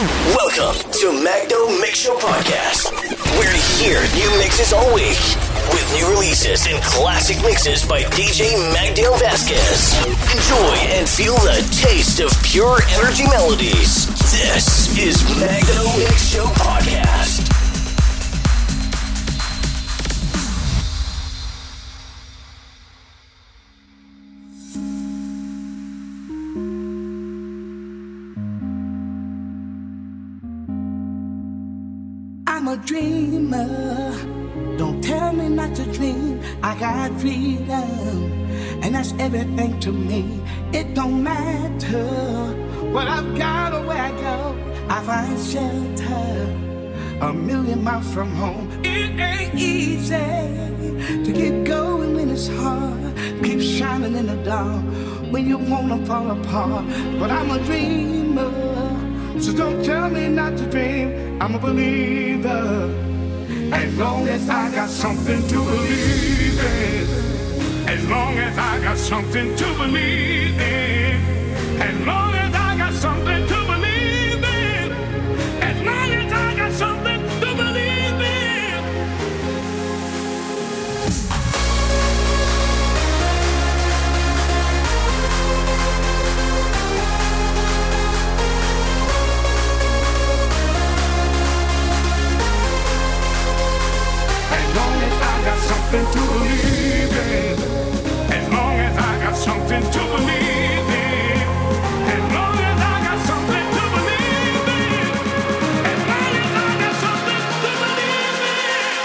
Welcome to Magno Mix Show Podcast, We're here new mixes all week with new releases and classic mixes by DJ Magdale Vasquez. Enjoy and feel the taste of pure energy melodies. This is Magno Mix Show Podcast. Dreamer. Don't tell me not to dream. I got freedom, and that's everything to me. It don't matter what I've got or where I go. I find shelter a million miles from home. It ain't easy to get going when it's hard. Keep shining in the dark when you wanna fall apart. But I'm a dreamer. So don't tell me not to dream. I'm a believer. As long as I got something to believe in. As long as I got something to believe in. As long as I got something to believe in. As long as I got something to believe in. As long as I got something to believe in.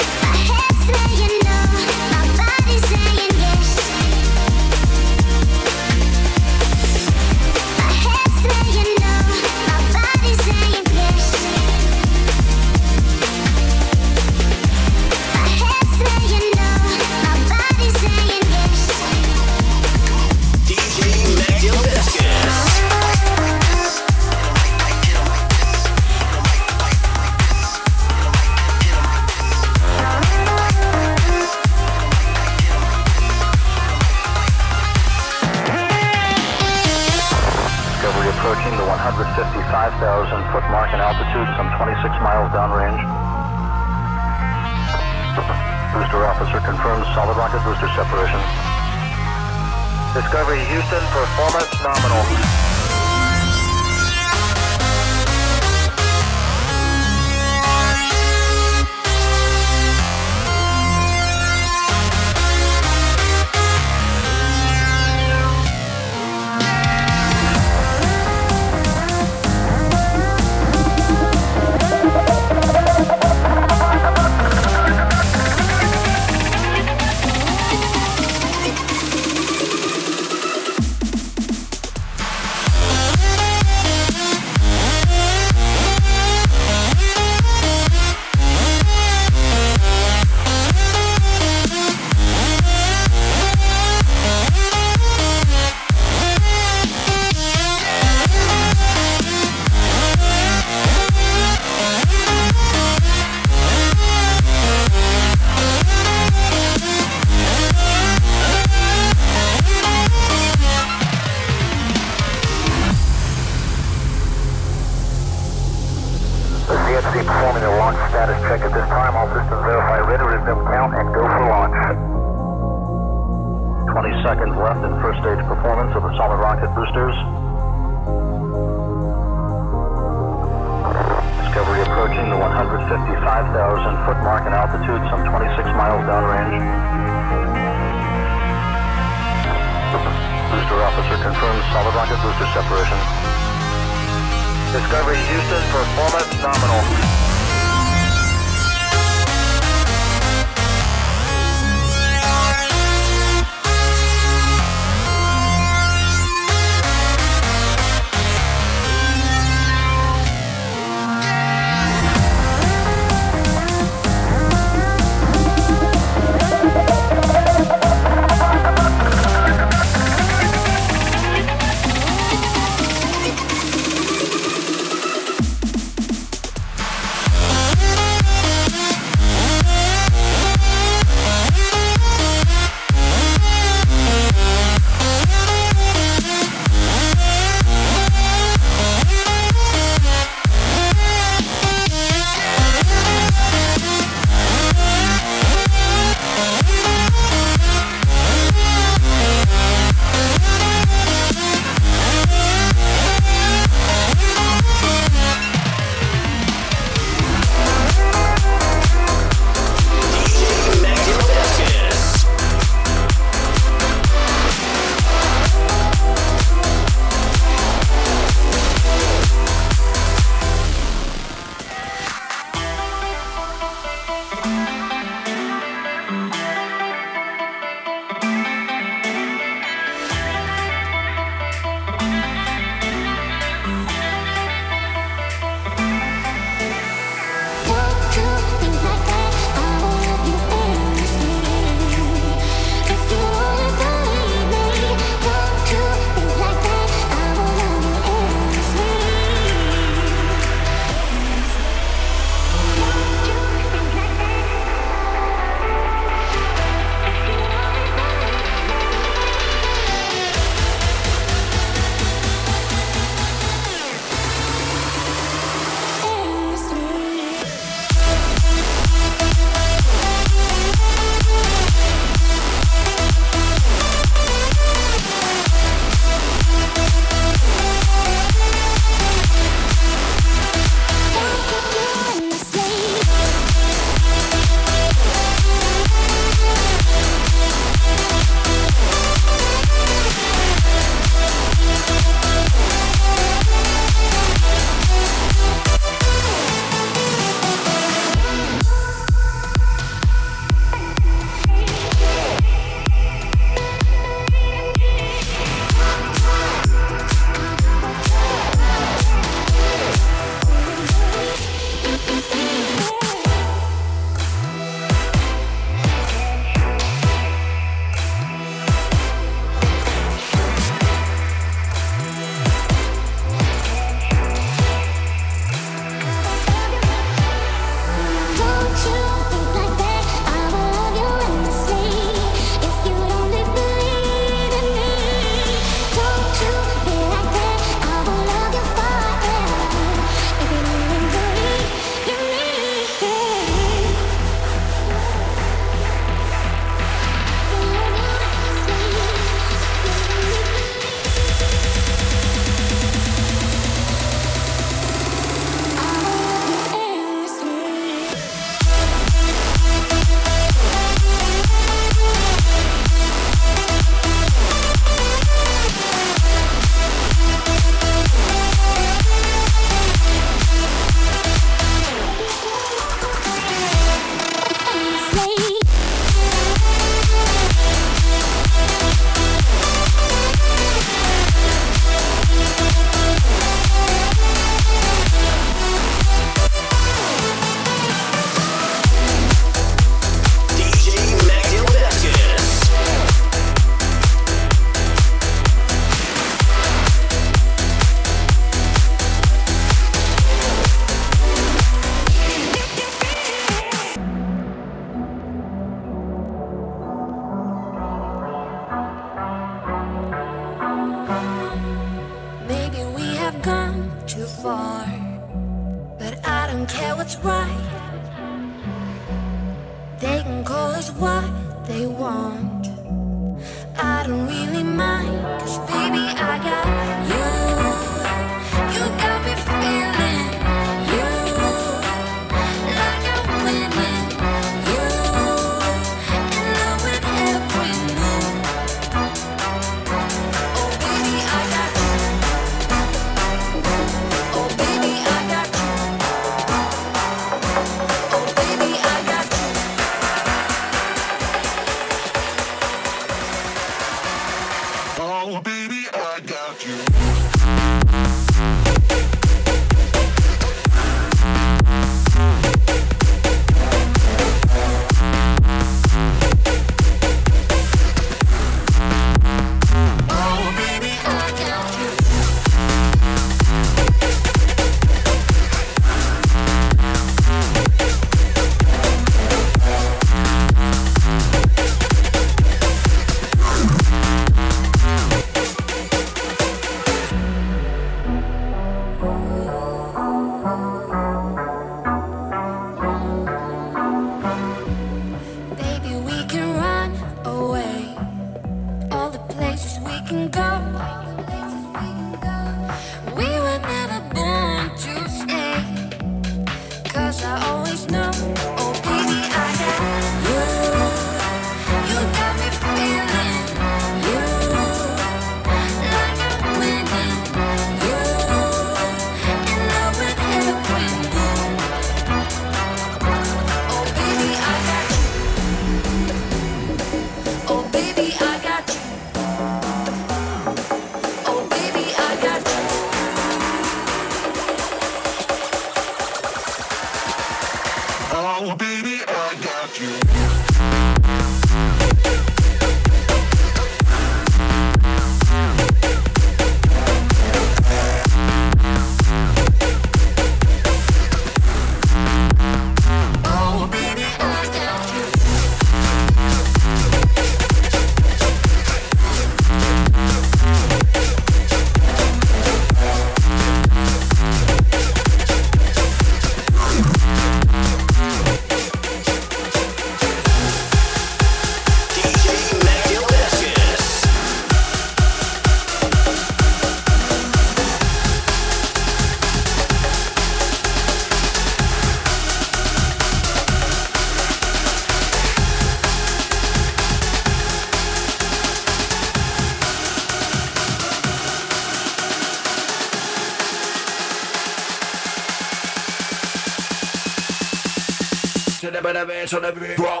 bada bada bada bada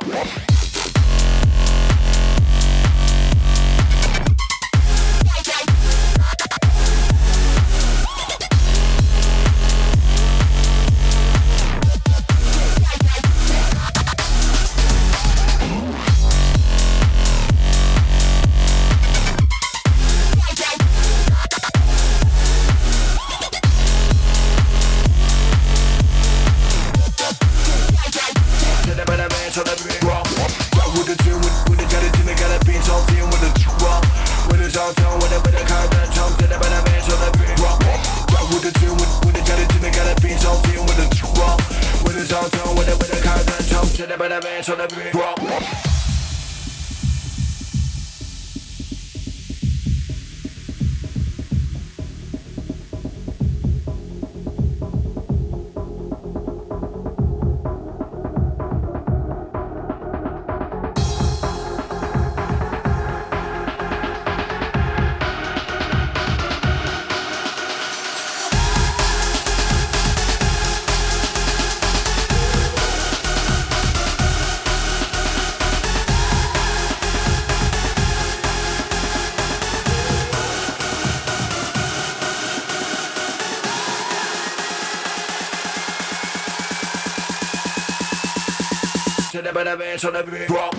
better version of me.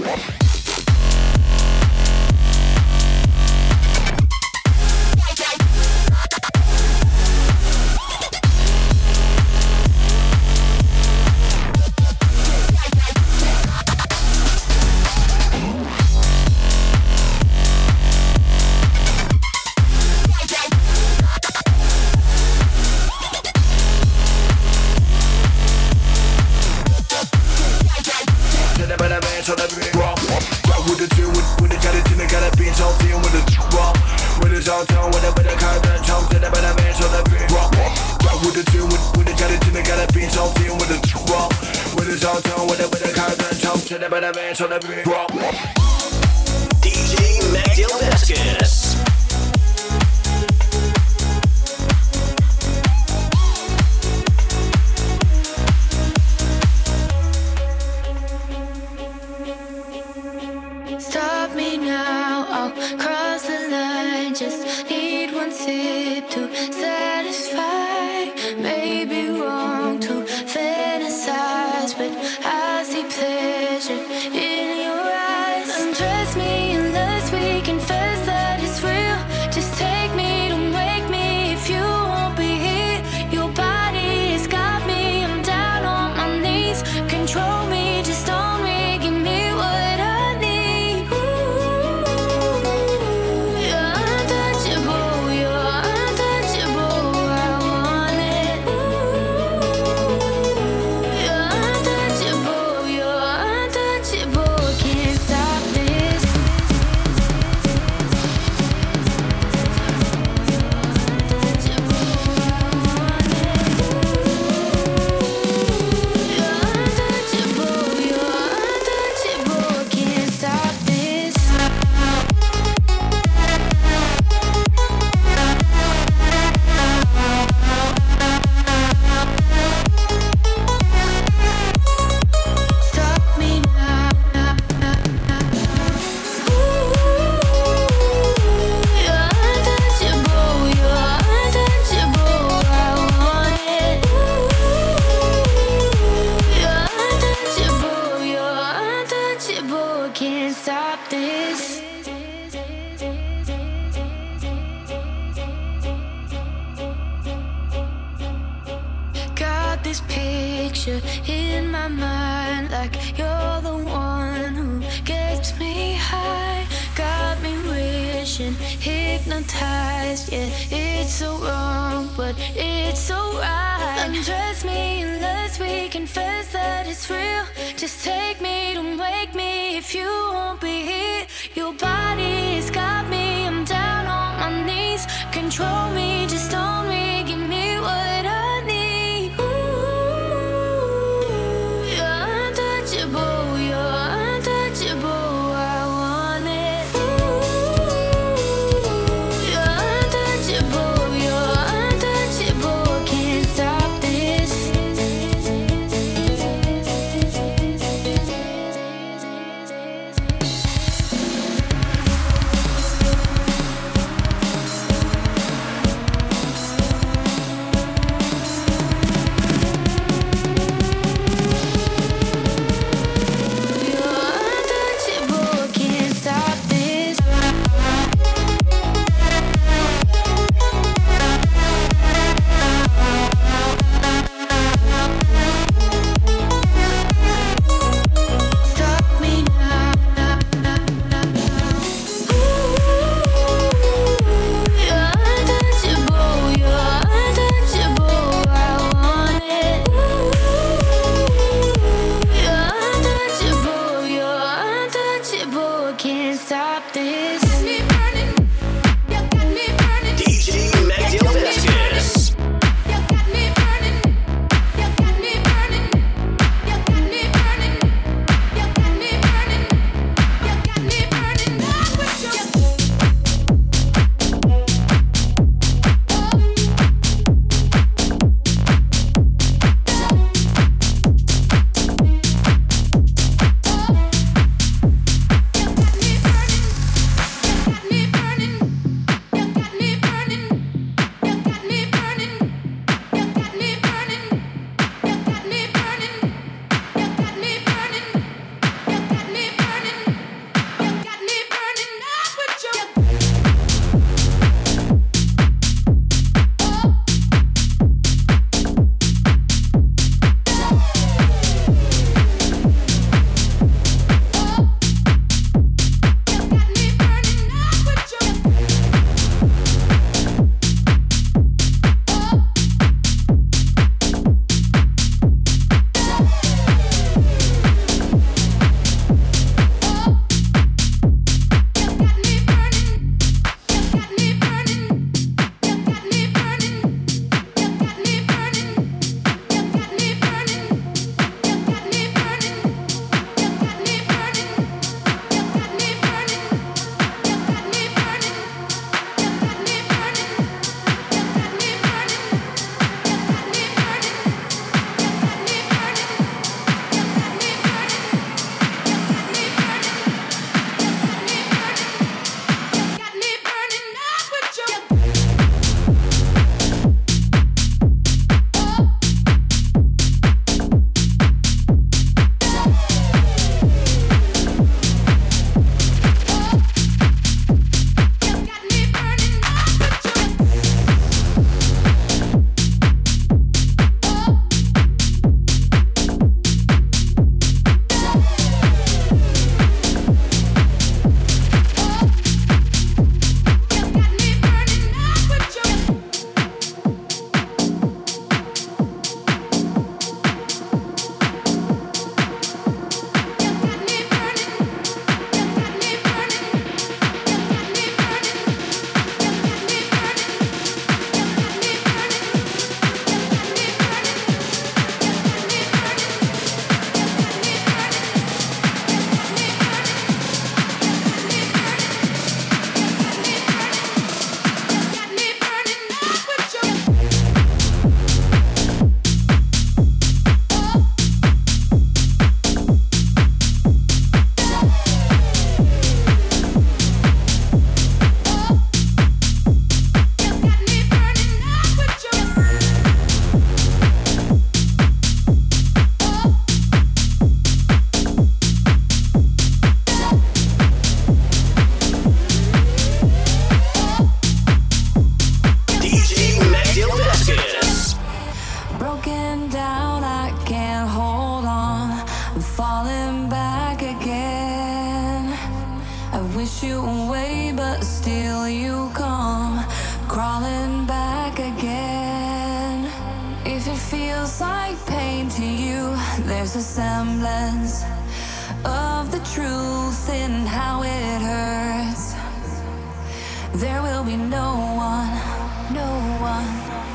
No one, no one.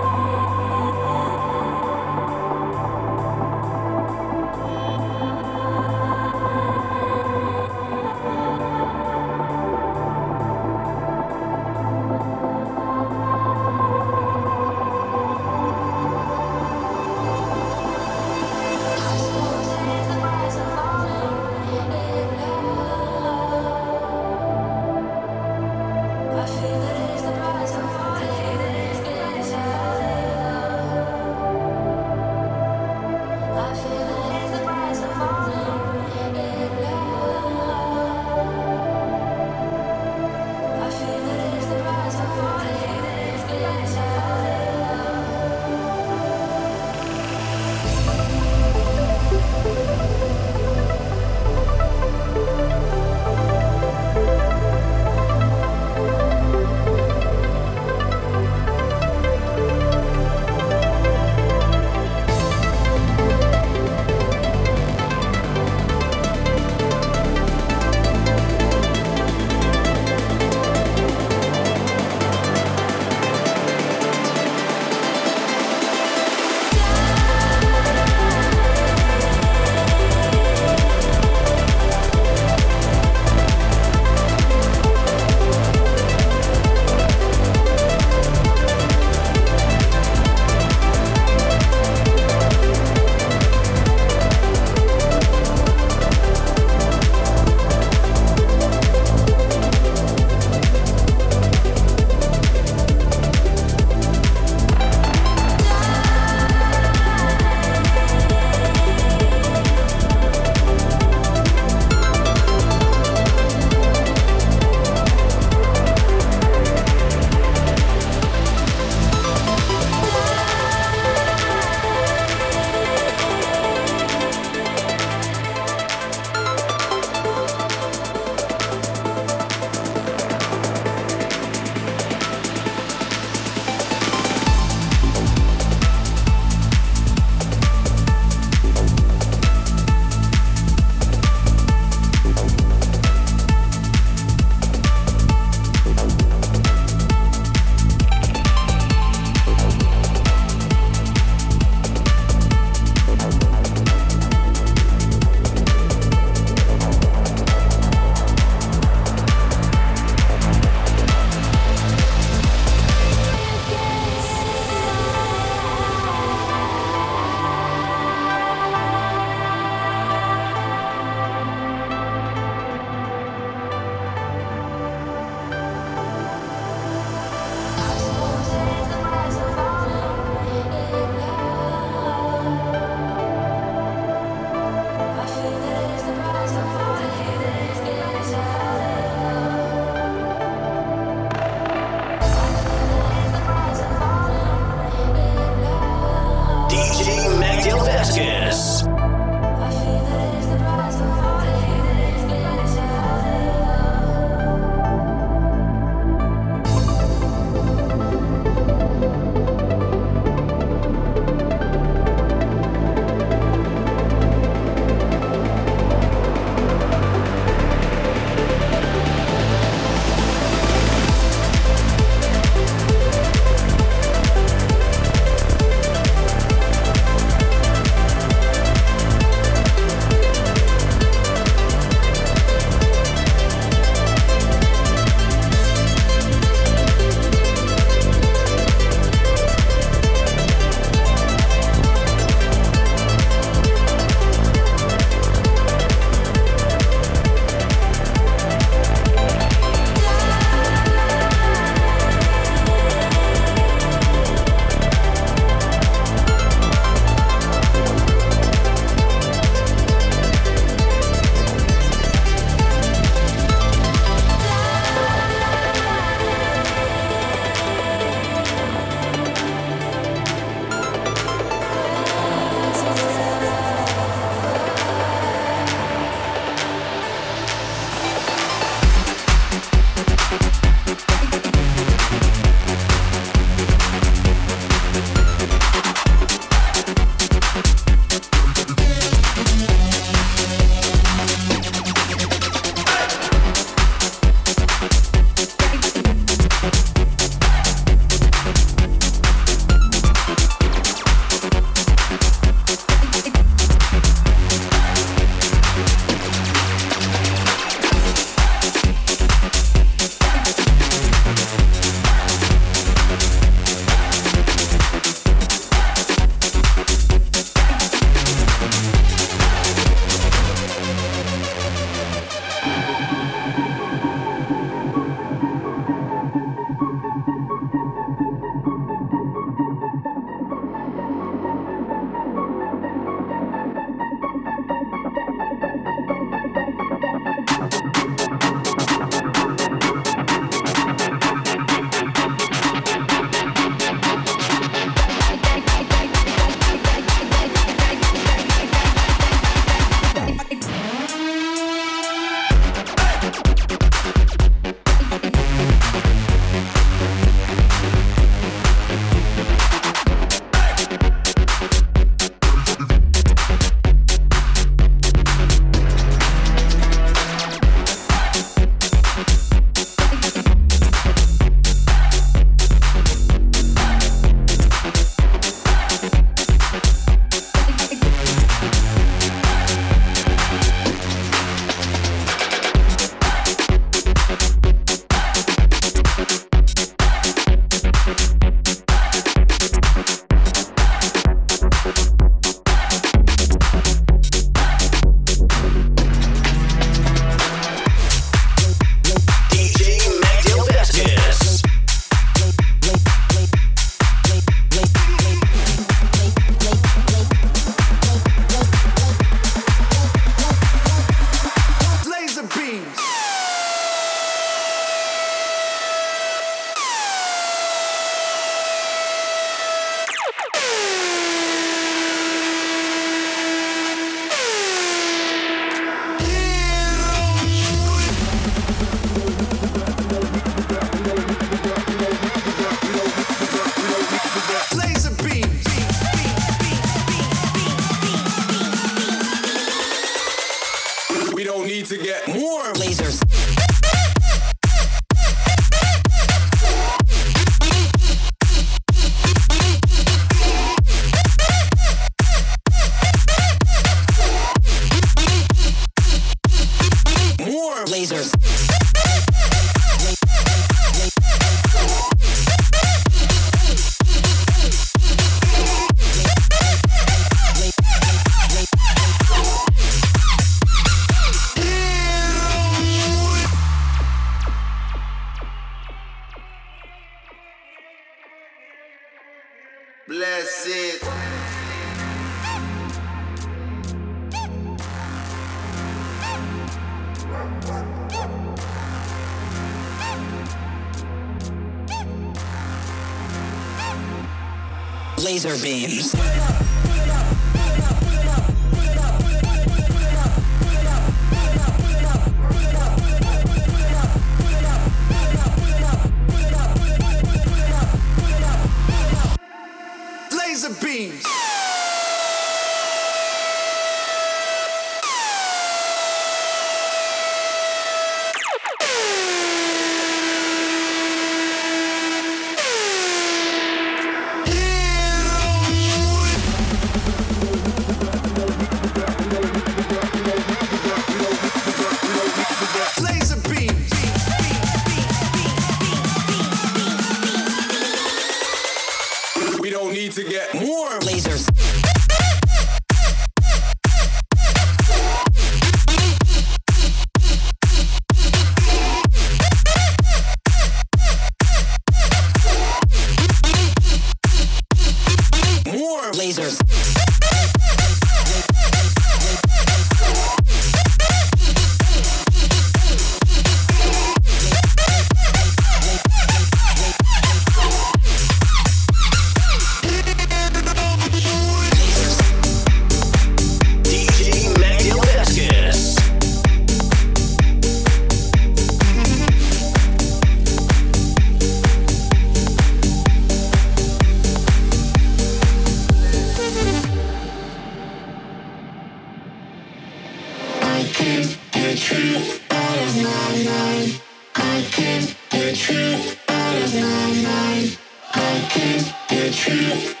you.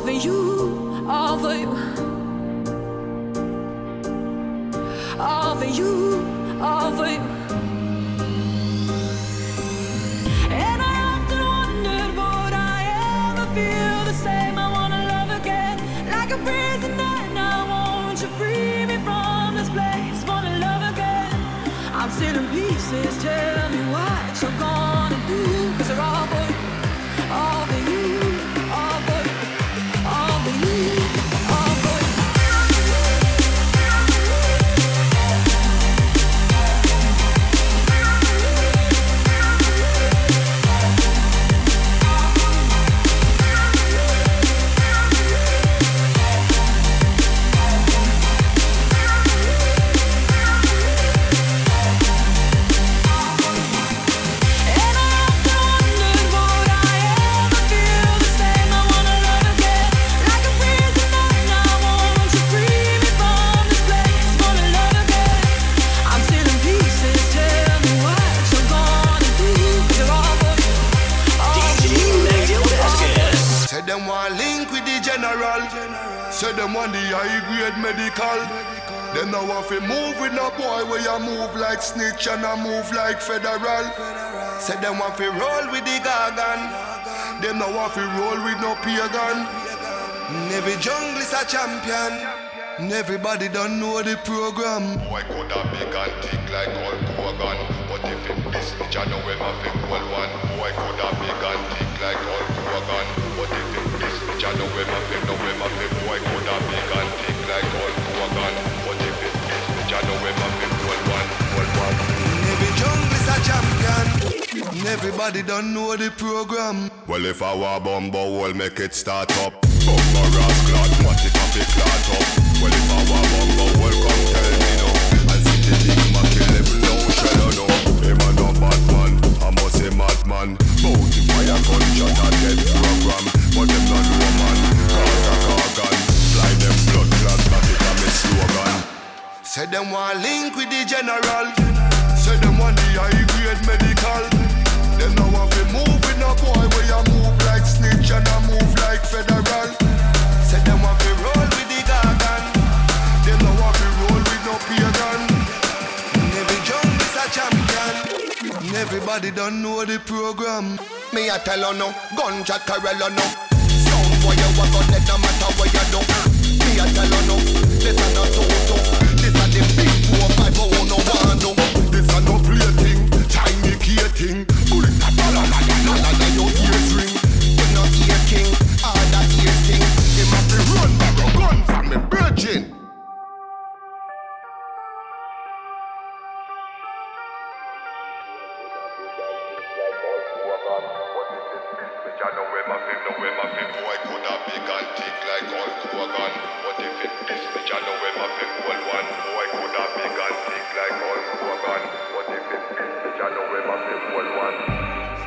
For you, for you, for you, for you. And I often wondered, would I ever feel the same? I wanna love again, like a prisoner. Now won't you free me from this place? Wanna love again. I'm still in pieces. Tell fi move with no boy where you move like snitch and I move like federal. Say them want fi roll with the gargan. Them no want fi roll with no pagan. Every jungle is a champion. Everybody don't know the program. Boy could have big and thick like Hulk Hogan. But if it this bitch, I know him have a cool one. Boy could have big and thick like Hulk Hogan. But if it this bitch, I know him have a know a boy could have big and thick like Hulk Hogan. Everybody don't know the program. Well, if I were bumbo, we'll make it start up. Bumbo ras clot, what up, it clot up. Well, if I were bumbo, well, come tell me no. I see the big man kill him, no shadow, no. Him a no bad man, I must say madman. Bounty fire gunshot a dead program. But them Everybody don't know the program. Me a tell you no, gunshot Corella no. Sound for you walk out dead no matter what you do. Me a tell you no, this a not toto. This a the big four five oh no one no. This a no tiny key thing. Bullet a la la la la la la your ears ring. You no ear king, all that ears thing. Him have to run back a gun from me virgin.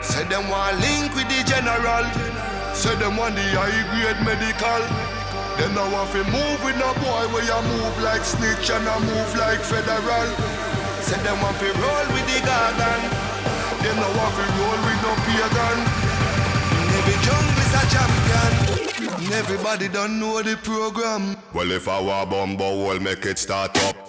Say them want link with the general. Say them want the high grade medical. Them now want to move with no boy where you move like snitch and I move like federal. Say them want to roll with the garden. Them now want to roll with no pagan. In every jungle is a champion. Everybody don't know the program. Well, if I were bumbo, we'll make it start up.